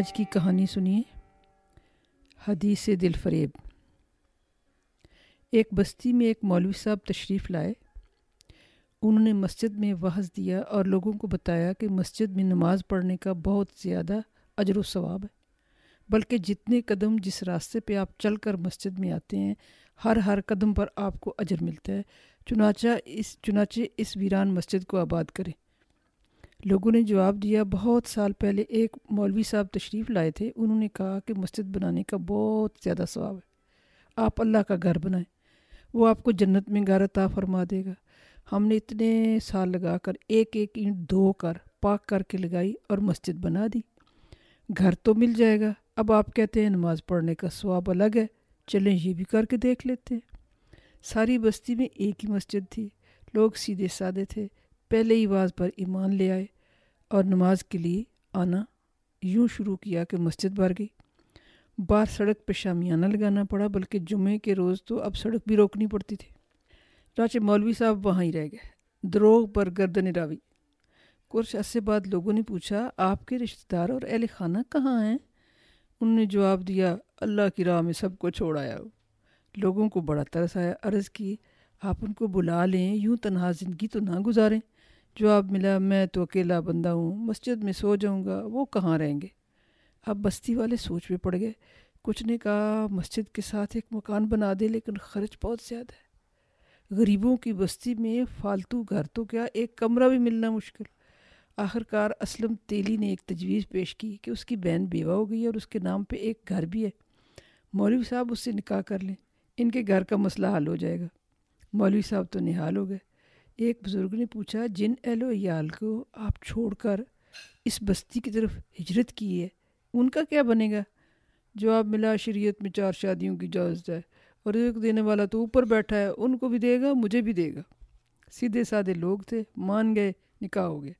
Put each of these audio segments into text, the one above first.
آج کی کہانی سنیے۔ حدیث دل فریب ایک بستی میں ایک مولوی صاحب تشریف لائے۔ انہوں نے مسجد میں وحض دیا اور لوگوں کو بتایا کہ مسجد میں نماز پڑھنے کا بہت زیادہ اجر و ثواب ہے۔ بلکہ جتنے قدم جس راستے پہ آپ چل کر مسجد میں آتے ہیں، ہر ہر قدم پر آپ کو اجر ملتا ہے۔ چنانچہ اس چنانچہ اس ویران مسجد کو آباد کریں۔ لوگوں نے جواب دیا، بہت سال پہلے ایک مولوی صاحب تشریف لائے تھے، انہوں نے کہا کہ مسجد بنانے کا بہت زیادہ ثواب ہے۔ آپ اللہ کا گھر بنائیں، وہ آپ کو جنت میں گھر عطا فرما دے گا۔ ہم نے اتنے سال لگا کر ایک ایک اینٹ دھو کر، پاک کر کے لگائی اور مسجد بنا دی۔ گھر تو مل جائے گا۔ اب آپ کہتے ہیں نماز پڑھنے کا ثواب الگ ہے، چلیں یہ بھی کر کے دیکھ لیتے ہیں۔ ساری بستی میں ایک ہی مسجد تھی، لوگ سیدھے سادے تھے۔ پہلے ہی واز پر ایمان لے آئے اور نماز کے لیے آنا یوں شروع کیا کہ مسجد بھر گئی۔ بار سڑک پہ شامیانہ لگانا پڑا، بلکہ جمعے کے روز تو اب سڑک بھی روکنی پڑتی تھی۔ چانچہ مولوی صاحب وہاں ہی رہ گئے۔ دروغ پر گردن راوی کچھ عرصے بعد لوگوں نے پوچھا، آپ کے رشتہ دار اور اہل خانہ کہاں ہیں؟ انہوں نے جواب دیا، اللہ کی راہ میں سب کو چھوڑ آیا ہو لوگوں کو بڑا ترس آیا، عرض کی، آپ ان کو بلا لیں، یوں تنہا زندگی تو نہ گزاریں۔ جواب ملا میں تو اکیلا بندہ ہوں، مسجد میں سو جاؤں گا، وہ کہاں رہیں گے؟ اب بستی والے سوچ میں پڑ گئے، کچھ نے کہا مسجد کے ساتھ ایک مکان بنا دے، لیکن خرچ بہت زیادہ ہے۔ غریبوں کی بستی میں فالتو گھر تو کیا ایک کمرہ بھی ملنا مشکل؟ آخر کار اسلم تیلی نے ایک تجویز پیش کی کہ اس کی بہن بیوہ ہو گئی اور اس کے نام پہ ایک گھر بھی ہے۔ مولوی صاحب اس سے نکاح کر لیں، ان کے گھر کا مسئلہ حل ہو جائے گا۔ مولوی صاحب تو نہال ہو گئے۔ ایک بزرگ نے پوچھا، جن اہل و عیال کو آپ چھوڑ کر اس بستی کی طرف ہجرت کی ہے، ان کا کیا بنے گا؟ جواب ملا، شریعت میں چار شادیوں کی اجازت ہے اور ایک دینے والا تو اوپر بیٹھا ہے، ان کو بھی دے گا، مجھے بھی دے گا۔ سیدھے سادے لوگ تھے، مان گئے، نکاح ہو گیا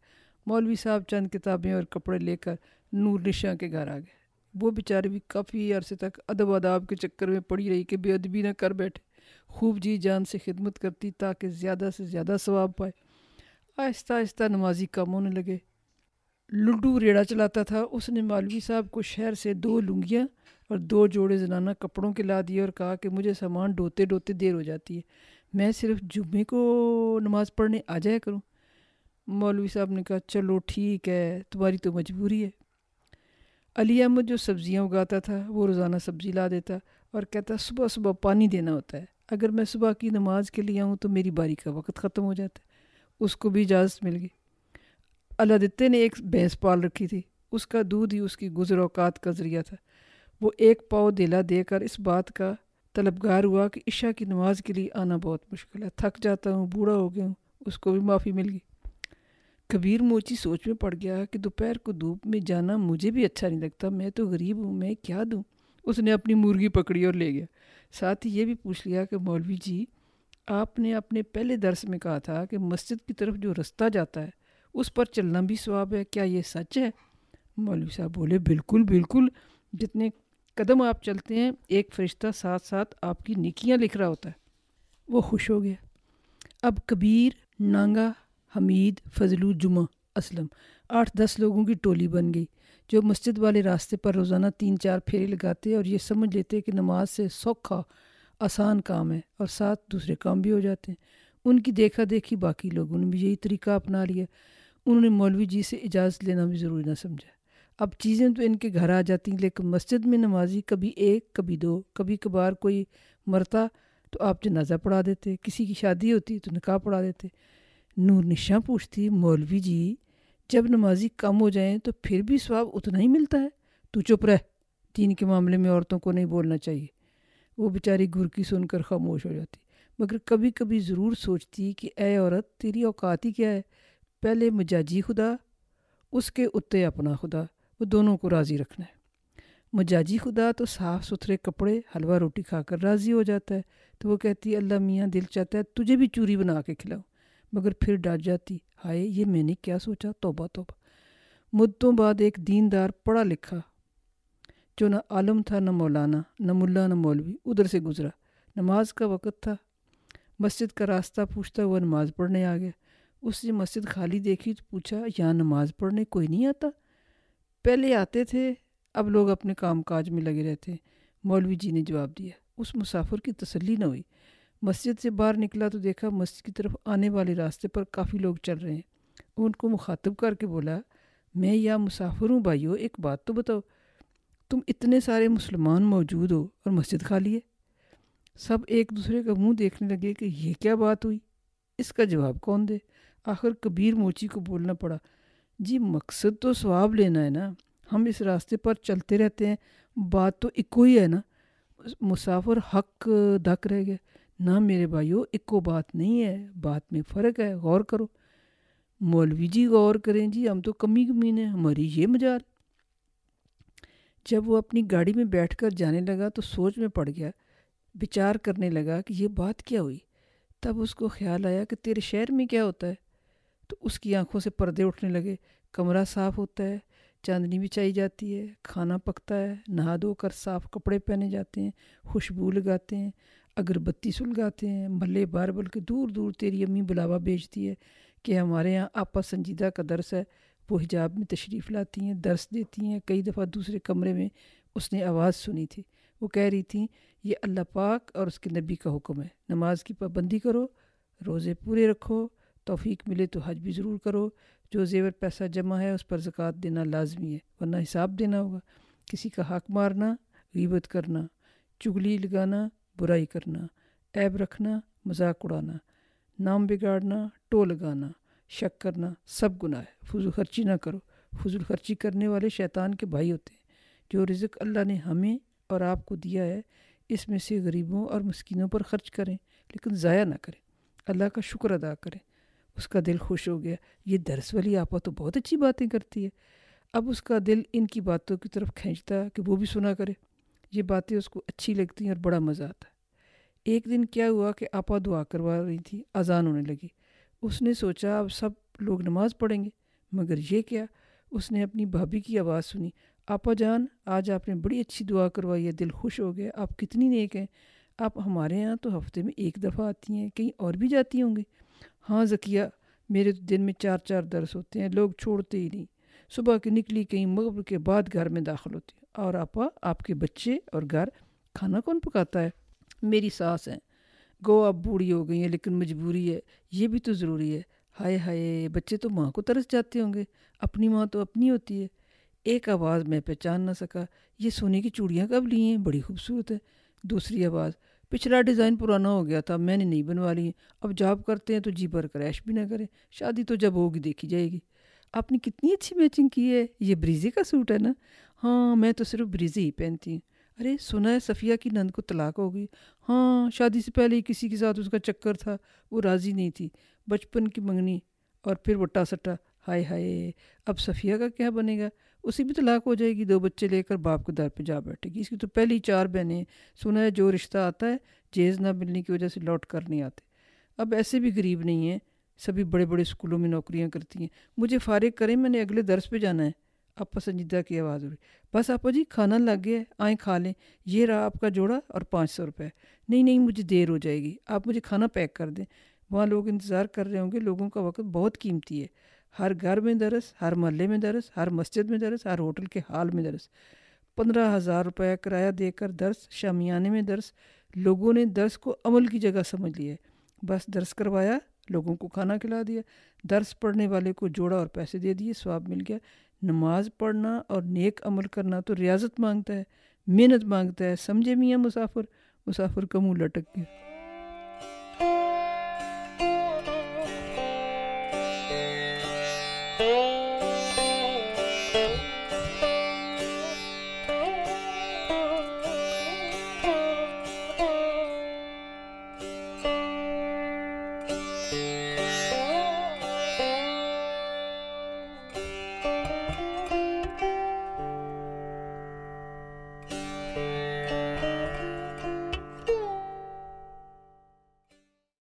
مولوی صاحب چند کتابیں اور کپڑے لے کر نور نشاں کے گھر آ گئے۔ وہ بیچارے بھی کافی عرصے تک ادب اداب کے چکر میں پڑی رہی کہ بے ادبی نہ کر بیٹھے۔ خوب جی جان سے خدمت کرتی تاکہ زیادہ سے زیادہ ثواب پائے۔ آہستہ آہستہ نمازی کم ہونے لگے۔ لڈو ریڑا چلاتا تھا۔ اس نے مولوی صاحب کو شہر سے دو لنگیاں اور دو جوڑے زنانہ کپڑوں کے لا دیے اور کہا کہ مجھے سامان ڈوتے ڈوتے دیر ہو جاتی ہے۔ میں صرف جمعے کو نماز پڑھنے آ جایا کروں۔ مولوی صاحب نے کہا، چلو ٹھیک ہے، تمہاری تو مجبوری ہے۔ علی احمد جو سبزیاں اگاتا تھا، وہ روزانہ سبزی لا دیتا اور کہتا، صبح صبح پانی دینا ہوتا ہے۔ اگر میں صبح کی نماز کے لیے آؤں تو میری باری کا وقت ختم ہو جاتا ہے۔ اس کو بھی اجازت مل گئی۔ اللہ دتے نے ایک بھینس پال رکھی تھی۔ اس کا دودھ ہی اس کی گزر اوقات کا ذریعہ تھا۔ وہ ایک پاؤ دیلا دے کر اس بات کا طلبگار ہوا کہ عشاء کی نماز کے لیے آنا بہت مشکل ہے۔ تھک جاتا ہوں، بوڑھا ہو گیا ہوں، اس کو بھی معافی مل گئی۔ کبیر موچی سوچ میں پڑ گیا کہ دوپہر کو دھوپ میں جانا مجھے بھی اچھا نہیں لگتا، میں تو غریب ہوں، میں کیا دوں؟ اس نے اپنی مرغی پکڑی اور لے گیا۔ ساتھ ہی یہ بھی پوچھ لیا کہ مولوی جی آپ نے اپنے پہلے درس میں کہا تھا کہ مسجد کی طرف جو رستہ جاتا ہے، اس پر چلنا بھی ثواب ہے۔ کیا یہ سچ ہے؟ مولوی صاحب بولے، بالکل بالکل۔ جتنے قدم آپ چلتے ہیں، ایک فرشتہ ساتھ ساتھ آپ کی نکیاں لکھ رہا ہوتا ہے۔ وہ خوش ہو گیا۔ اب کبیر، نانگا، حمید فضلو جمعہ اسلم، آٹھ دس لوگوں کی ٹولی بن گئی۔ جو مسجد والے راستے پر روزانہ تین چار پھیرے لگاتے اور یہ سمجھ لیتے کہ نماز سے سوکھا، آسان کام ہے اور ساتھ دوسرے کام بھی ہو جاتے ہیں۔ ان کی دیکھا دیکھی باقی لوگوں نے بھی یہی طریقہ اپنا لیا۔ انہوں نے مولوی جی سے اجازت لینا بھی ضروری نہ سمجھا۔ اب چیزیں تو ان کے گھر آ جاتی ہیں، لیکن مسجد میں نمازی کبھی ایک، کبھی دو، کبھی کبھار کوئی مرتا تو آپ جنازہ پڑھا دیتے، کسی کی شادی ہوتی تو نکاح پڑھا دیتے۔ نور نشاں پوچھتی، مولوی جی جب نمازی کم ہو جائیں تو پھر بھی ثواب اتنا ہی ملتا ہے۔ تو چپ رہ۔ دین کے معاملے میں عورتوں کو نہیں بولنا چاہیے۔ وہ بیچاری گرکی سن کر خاموش ہو جاتی۔ مگر کبھی کبھی ضرور سوچتی کہ اے عورت، تیری اوقات ہی کیا ہے؟ پہلے مجاجی خدا، اس کے اتے اپنا خدا۔ وہ دونوں کو راضی رکھنا ہے۔ مجاجی خدا تو صاف ستھرے کپڑے، حلوہ روٹی کھا کر راضی ہو جاتا ہے۔ تو وہ کہتی ہے، اللہ میاں دل چاہتا ہے تجھے بھی چوری بنا کے کھلاؤ مگر پھر ڈانٹ جاتی، ہائے، یہ میں نے کیا سوچا؟ توبہ توبہ۔ مدتوں بعد ایک دیندار پڑھا لکھا، جو نہ عالم تھا، نہ مولانا، نہ ملا، نہ مولوی، ادھر سے گزرا۔ نماز کا وقت تھا، مسجد کا راستہ پوچھتا ہوا نماز پڑھنے آ گیا۔ اس نے مسجد خالی دیکھی تو پوچھا یہاں نماز پڑھنے کوئی نہیں آتا؟ پہلے آتے تھے، اب لوگ اپنے کام کاج میں لگے رہتے ہیں۔ مولوی جی نے جواب دیا، اس مسافر کی تسلی نہ ہوئی۔ مسجد سے باہر نکلا تو دیکھا مسجد کی طرف آنے والے راستے پر کافی لوگ چل رہے ہیں۔ ان کو مخاطب کر کے بولا، میں یا مسافر ہوں بھائیو، ایک بات تو بتاؤ، تم اتنے سارے مسلمان موجود ہو اور مسجد خالی ہے؟ سب ایک دوسرے کا منہ دیکھنے لگے کہ یہ کیا بات ہوئی؟ اس کا جواب کون دے؟ آخر کبیر موچی کو بولنا پڑا جی مقصد تو ثواب لینا ہے نا، ہم اس راستے پر چلتے رہتے ہیں، بات تو اکو ہی ہے نا، مسافر حق دھک رہ گئے۔ نہ میرے بھائیو اکو بات نہیں ہے، بات میں فرق ہے، غور کرو۔ مولوی جی غور کریں جی ہم تو کمی کمی نے، ہماری یہ مجال۔ جب وہ اپنی گاڑی میں بیٹھ کر جانے لگا تو سوچ میں پڑ گیا، بچار کرنے لگا کہ یہ بات کیا ہوئی۔ تب اس کو خیال آیا کہ تیرے شہر میں کیا ہوتا ہے۔ تو اس کی آنکھوں سے پردے اٹھنے لگے۔ کمرہ صاف ہوتا ہے، چاندنی بچائی جاتی ہے، کھانا پکتا ہے، نہا دھو کر صاف کپڑے پہنے جاتے ہیں، خوشبو لگاتے ہیں۔ اگربتی سلگاتے ہیں ملے بار بلکہ دور دور تیری امی بلاوا بیچتی ہے کہ ہمارے یہاں آپا سنجیدہ کا درس ہے۔ وہ حجاب میں تشریف لاتی ہیں، درس دیتی ہیں۔ کئی دفعہ دوسرے کمرے میں اس نے آواز سنی تھی۔ وہ کہہ رہی تھیں، یہ اللہ پاک اور اس کے نبی کا حکم ہے۔ نماز کی پابندی کرو، روزے پورے رکھو، توفیق ملے تو حج بھی ضرور کرو۔ جو زیور پیسہ جمع ہے، اس پر زکوٰۃ دینا لازمی ہے، ورنہ حساب دینا ہوگا۔ کسی کا حق مارنا، غیبت کرنا، چگلی لگانا برائی کرنا، عیب رکھنا، مذاق اڑانا، نام بگاڑنا ٹو لگانا، شک کرنا، سب گناہ ہے۔ فضول خرچی نہ کرو۔ فضول خرچی کرنے والے شیطان کے بھائی ہوتے ہیں، جو رزق اللہ نے ہمیں اور آپ کو دیا ہے، اس میں سے غریبوں اور مسکینوں پر خرچ کریں، لیکن ضائع نہ کریں۔ اللہ کا شکر ادا کریں۔ اس کا دل خوش ہو گیا۔ یہ درس والی آپا تو بہت اچھی باتیں کرتی ہے۔ اب اس کا دل ان کی باتوں کی طرف کھینچتا کہ وہ بھی سنا کرے۔ یہ باتیں اس کو اچھی لگتی ہیں اور بڑا مزہ آتا ہے۔ ایک دن کیا ہوا کہ آپا دعا کروا رہی تھی، اذان ہونے لگی۔ اس نے سوچا اب سب لوگ نماز پڑھیں گے، مگر یہ کیا؟ اس نے اپنی بھابھی کی آواز سنی۔ آپا جان، آج آپ نے بڑی اچھی دعا کروائی ہے، دل خوش ہو گیا آپ کتنی نیک ہیں۔ آپ ہمارے یہاں تو ہفتے میں ایک دفعہ آتی ہیں، کہیں اور بھی جاتی ہوں گی؟ ہاں ذکیہ، میرے تو دن میں چار چار درس ہوتے ہیں، لوگ چھوڑتے ہی نہیں۔ صبح کی نکلی کہیں مغرب کے بعد گھر میں داخل ہوتی اور آپا، آپ کے بچے اور گھر کھانا کون پکاتا ہے؟ میری ساس ہیں۔ گو اب بوڑھی ہو گئی ہیں، لیکن مجبوری ہے۔ یہ بھی تو ضروری ہے۔ ہائے ہائے، بچے تو ماں کو ترس جاتے ہوں گے۔ اپنی ماں تو اپنی ہوتی ہے۔ ایک آواز میں پہچان نہ سکا۔ یہ سونے کی چوڑیاں کب لی ہیں؟ بڑی خوبصورت ہے۔ دوسری آواز، پچھلا ڈیزائن پرانا ہو گیا تھا، میں نے نہیں بنوا لی اب جاب کرتے ہیں تو جی بھر کریش بھی نہ کریں۔ شادی تو جب ہوگی، دیکھی جائے گی۔ آپ نے کتنی اچھی میچنگ کی ہے۔ یہ بریزی کا سوٹ ہے نا؟ ہاں میں تو صرف بریزی ہی پہنتی ہوں۔ ارے سنا ہے صفیہ کی نند کو طلاق ہو گئی۔ ہاں شادی سے پہلے ہی کسی کے ساتھ اس کا چکر تھا، وہ راضی نہیں تھی۔ بچپن کی منگنی اور پھر وٹا سٹا ہائے ہائے، اب صفیہ کا کیا بنے گا؟ اسی بھی طلاق ہو جائے گی، دو بچے لے کر باپ کے در پہ جا بیٹھے گی۔ اس کی تو پہلی چار بہنیں، سنا ہے جو رشتہ آتا ہے، جیز نہ ملنے کی وجہ سے لوٹ کر نہیں آتے۔ اب ایسے بھی غریب نہیں ہیں، سبھی بڑے بڑے اسکولوں میں نوکریاں کرتی ہیں۔ مجھے فارغ کریں، میں نے اگلے درس پہ جانا ہے۔ آپ پسندیدہ کی آواز ہو رہی بس آپا جی کھانا لگ گیا ہے آئیں کھا لیں۔ یہ رہا آپ کا جوڑا اور پانچ سو روپے۔ نہیں نہیں، مجھے دیر ہو جائے گی۔ آپ مجھے کھانا پیک کر دیں۔ وہاں لوگ انتظار کر رہے ہوں گے۔ لوگوں کا وقت بہت قیمتی ہے۔ ہر گھر میں درس، ہر محلے میں درس، ہر مسجد میں درس، ہر ہوٹل کے حال میں درس۔ پندرہ ہزار روپیہ کرایہ دے کر درس، شامیانے میں درس۔ لوگوں نے درس کو عمل کی جگہ سمجھ لیا۔ ہے بس درس کروایا، لوگوں کو کھانا کھلا دیا۔ درس پڑھنے والے کو جوڑا اور پیسے دے دیے سواب مل گیا۔ نماز پڑھنا اور نیک عمل کرنا تو ریاضت مانگتا ہے، محنت مانگتا ہے، سمجھے میاں مسافر؟ مسافر کا منہ لٹک گیا۔